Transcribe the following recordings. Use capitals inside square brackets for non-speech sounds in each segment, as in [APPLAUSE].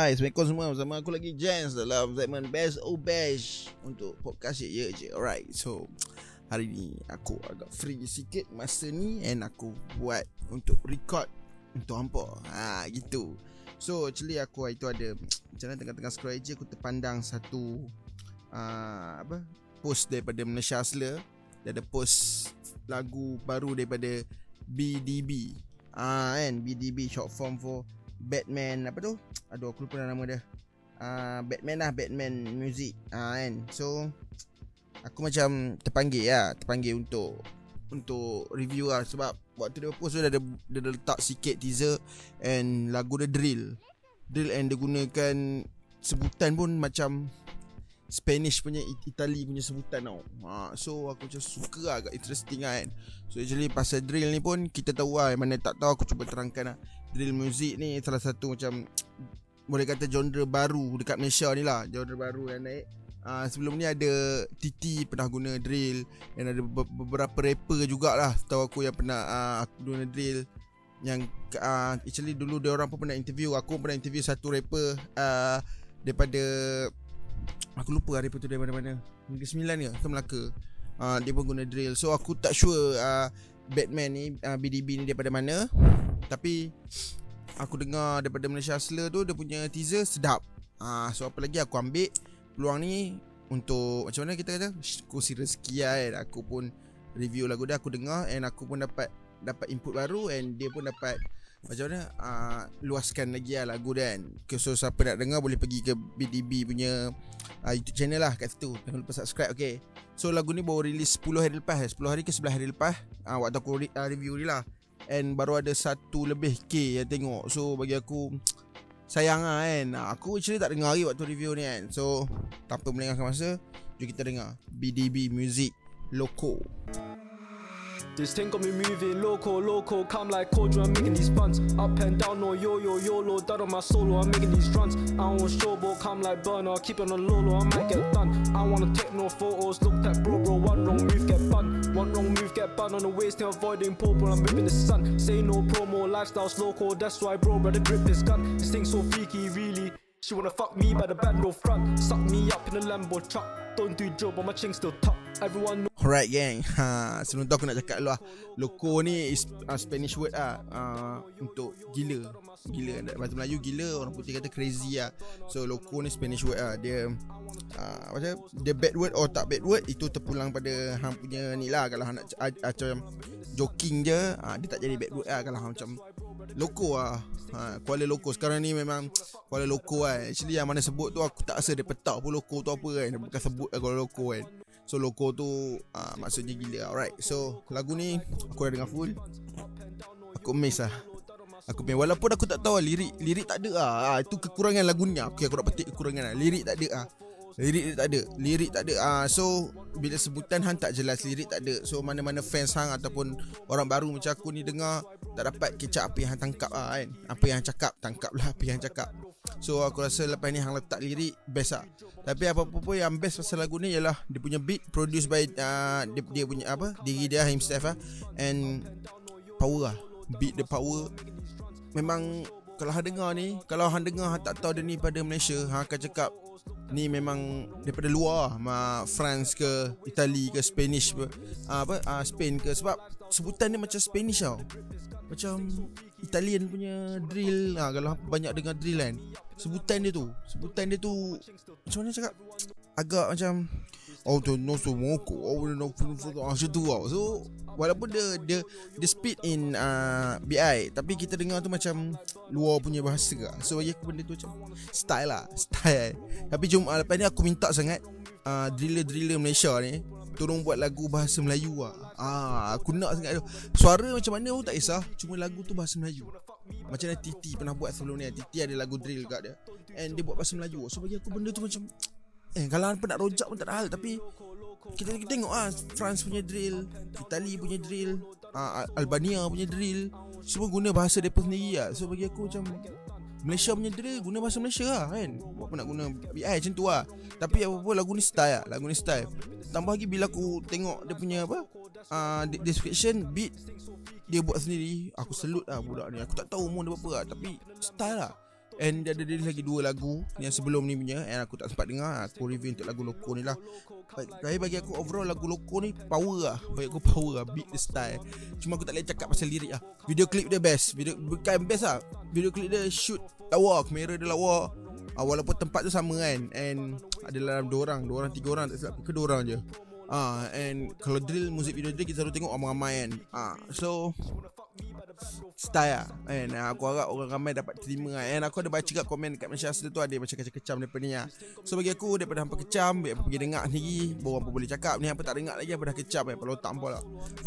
Hai, Assalamualaikum semua. Bersama aku lagi Jens Dalam segmen Best or Bash. Untuk podcast ye je Alright So Hari ni Aku agak free sikit Masa ni And aku buat Untuk record Untuk hampa. Ha gitu. So actually aku itu ada Macam mana tengah-tengah scroll je Aku terpandang satu uh, Apa Post daripada Malaysia Hustler. Dia ada post Lagu baru daripada BDB Ah uh, kan BDB short form for Batman apa tu? Aduh aku lupa nama dia. Uh, Batman lah Batman music. Uh, kan? So Aku macam terpanggil lah Terpanggil untuk Untuk review lah. Sebab Waktu dia post tu dia ada Dia ada letak sikit teaser And lagu dia drill. Drill and dia gunakan Sebutan pun macam Spanish punya Itali punya sebutan tau. Ha, So aku macam suka lah Agak interesting kan. So actually pasal drill ni pun Kita tahu lah Mana tak tahu aku cuba terangkan lah. Drill music ni salah satu macam Boleh kata genre baru Dekat Malaysia ni lah. Genre baru yang naik. Uh, Sebelum ni ada TT pernah guna drill Dan ada beberapa rapper jugalah. Tahu aku yang pernah uh, Aku guna drill Yang uh, Actually dulu dia orang pun pernah interview. Aku pernah interview satu rapper uh, Daripada Aku lupa hari tu daripada mana Negeri Sembilan ke Ke Melaka. Uh, Dia pun guna drill. So aku tak sure uh, Batman ni uh, BDB ni daripada mana. Tapi Aku dengar daripada Malaysia Hustler tu Dia punya teaser sedap. Uh, So apa lagi aku ambil Peluang ni Untuk Macam mana kita kata? Kursi rezeki lah kan. Aku pun Review lagu dia Aku dengar And aku pun dapat Dapat input baru And dia pun dapat macam mana uh, Luaskan lagi lah lagu kan. So siapa nak dengar Boleh pergi ke BDB punya uh, YouTube channel lah kat situ. Jangan lupa subscribe okay? So lagu ni baru release 10 hari lepas. 10 hari ke 11 hari lepas uh, Waktu aku re- uh, review ni lah. And baru ada satu lebih K yang tengok. So bagi aku Sayang lah kan. Aku actually tak dengar lagi waktu review ni kan. So Tanpa melengahkan masa Jom kita dengar BDB Music Loco This thing got me moving loco, loco. Come like Kojo, I'm making these funds. Up and down, no yo yo yo, YOLO. Done on my solo, I'm making these runs. I want showboat, come like burner. Keep it on low low, I might get done. I wanna take no photos. Look at bro, bro. One wrong move, get bun. One wrong move, get bun on the waist. They're avoiding purple, I'm ripping the sun. Say no promo, lifestyle's loco. That's why, bro, brother, grip his gun. This thing so freaky, really. She wanna fuck me by the band row front. Suck me up in a Lambo truck. Don't do job, but my ching still tuck. Everyone know. Alright gang [LAUGHS] ha, Sebelum tu aku nak cakap dulu lah Loco ni is uh, Spanish word lah uh, Untuk gila. Gila Bahasa Melayu gila Orang putih kata crazy lah So loco ni Spanish word lah Dia uh, Macam Dia? Bad word or tak bad word Itu terpulang pada Hang punya ni lah. Kalau hang nak uh, Macam Joking je uh, Dia tak jadi bad word lah. Kalau hang macam Loco lah ha, Kuala Loco Sekarang ni memang [TSK] Kuala Loco kan. Actually yang mana sebut tu Aku tak rasa dia petak pun Loco tu apa kan. Bukan sebut lah Kuala Loco kan So loco tu uh, Maksudnya gila. Alright So lagu ni Aku dah dengar full. Aku miss lah. Aku main Walaupun aku tak tahu lah Lirik Lirik tak ada lah. Ha, Itu kekurangan lagunya Okay aku nak petik kekurangan lah. Lirik tak ada lah. Lirik tak ada. Lirik tak ada. Uh, So Bila sebutan hang tak jelas Lirik tak ada. So mana-mana fans hang Ataupun Orang baru macam aku ni dengar Tak dapat kecap apa yang hang tangkap lah kan. Apa yang hang cakap Tangkap lah apa yang hang cakap So aku rasa lepas ni hang letak lirik Best lah. Tapi apa-apa pun yang best pasal lagu ni Ialah Dia punya beat Produced by uh, dia, dia punya apa Diri dia himself lah And Power lah. Beat the power. Memang Kalau hang dengar ni Kalau hang dengar Hang tak tahu dia ni pada Malaysia Hang akan cakap Ni memang daripada luar ma France ke Itali ke Spanish ke uh, apa uh, Spain ke. Sebab sebutan dia macam Spanish tau. Macam Italian punya drill. Ah kalau banyak dengar drill kan. Sebutan dia tu, sebutan dia tu macam mana cakap? Agak macam Oh tu no so moko Oh no no Macam tu tau. So Walaupun dia Dia, dia speed in uh, BI Tapi kita dengar tu macam Luar punya bahasa lah So bagi aku benda tu macam Style lah. Style. Tapi jom uh, Lepas ni aku minta sangat uh, Driller-driller Malaysia ni Tolong buat lagu bahasa Melayu lah ah, Aku nak sangat tu. Suara macam mana pun tak kisah Cuma lagu tu bahasa Melayu. Macam mana Titi pernah buat sebelum ni. Titi ada lagu drill kat dia. And dia buat bahasa Melayu. So bagi aku benda tu macam Eh kalau apa nak rojak pun tak ada hal. Tapi Kita, kita tengok ah France punya drill Itali punya drill uh, Albania punya drill Semua guna bahasa mereka sendiri lah So bagi aku macam Malaysia punya drill Guna bahasa Malaysia lah kan? Apa nak guna BI macam tu lah. Tapi apa-apa lagu ni style lah Lagu ni style. Tambah lagi bila aku tengok Dia punya apa uh, Description Beat Dia buat sendiri. Aku salute lah budak ni. Aku tak tahu umur dia berapa lah Tapi Style lah And dia ada release lagi dua lagu Yang sebelum ni punya And aku tak sempat dengar. Aku review untuk lagu Loko ni lah. Tapi bagi aku overall lagu Loko ni Power lah. Bagi aku power lah Beat the style. Cuma aku tak boleh cakap pasal lirik lah. Video clip dia best. Video Bukan best lah. Video clip dia shoot lawa Kamera dia lawa uh, Walaupun tempat tu sama kan. And Ada dalam dua orang Dua orang tiga orang Tak silap. Ke dua orang je. Ah, uh, and kalau drill music video drill kita selalu tengok ramai-ramai kan. Ah, uh, so style lah. Uh, aku harap orang ramai dapat terima. Lah And aku ada baca kat komen dekat Malaysia Asli tu Ada macam kecam-kecam daripada ni lah. So bagi aku daripada hampa kecam Biar apa pergi dengar sendiri Baru apa boleh cakap. Ni apa tak dengar lagi Apa dah kecam kan Kalau tak lah.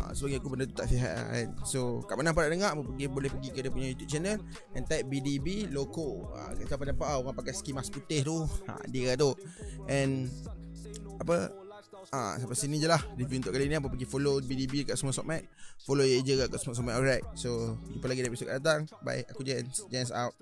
Uh, So bagi aku benda tu tak sihat lah kan. So kat mana apa nak dengar Apa pergi, boleh pergi ke dia punya YouTube channel. And type BDB Loco. Uh, Siapa dapat lah Orang pakai ski mas putih tu. Ha, Dia lah tu. And Apa Ah, sampai sini je lah. Review untuk kali ni apa pergi follow BDB kat semua sokmat. Follow je kat semua sokmat alright. So jumpa lagi dalam episode akan datang. Bye aku Jens. Jens out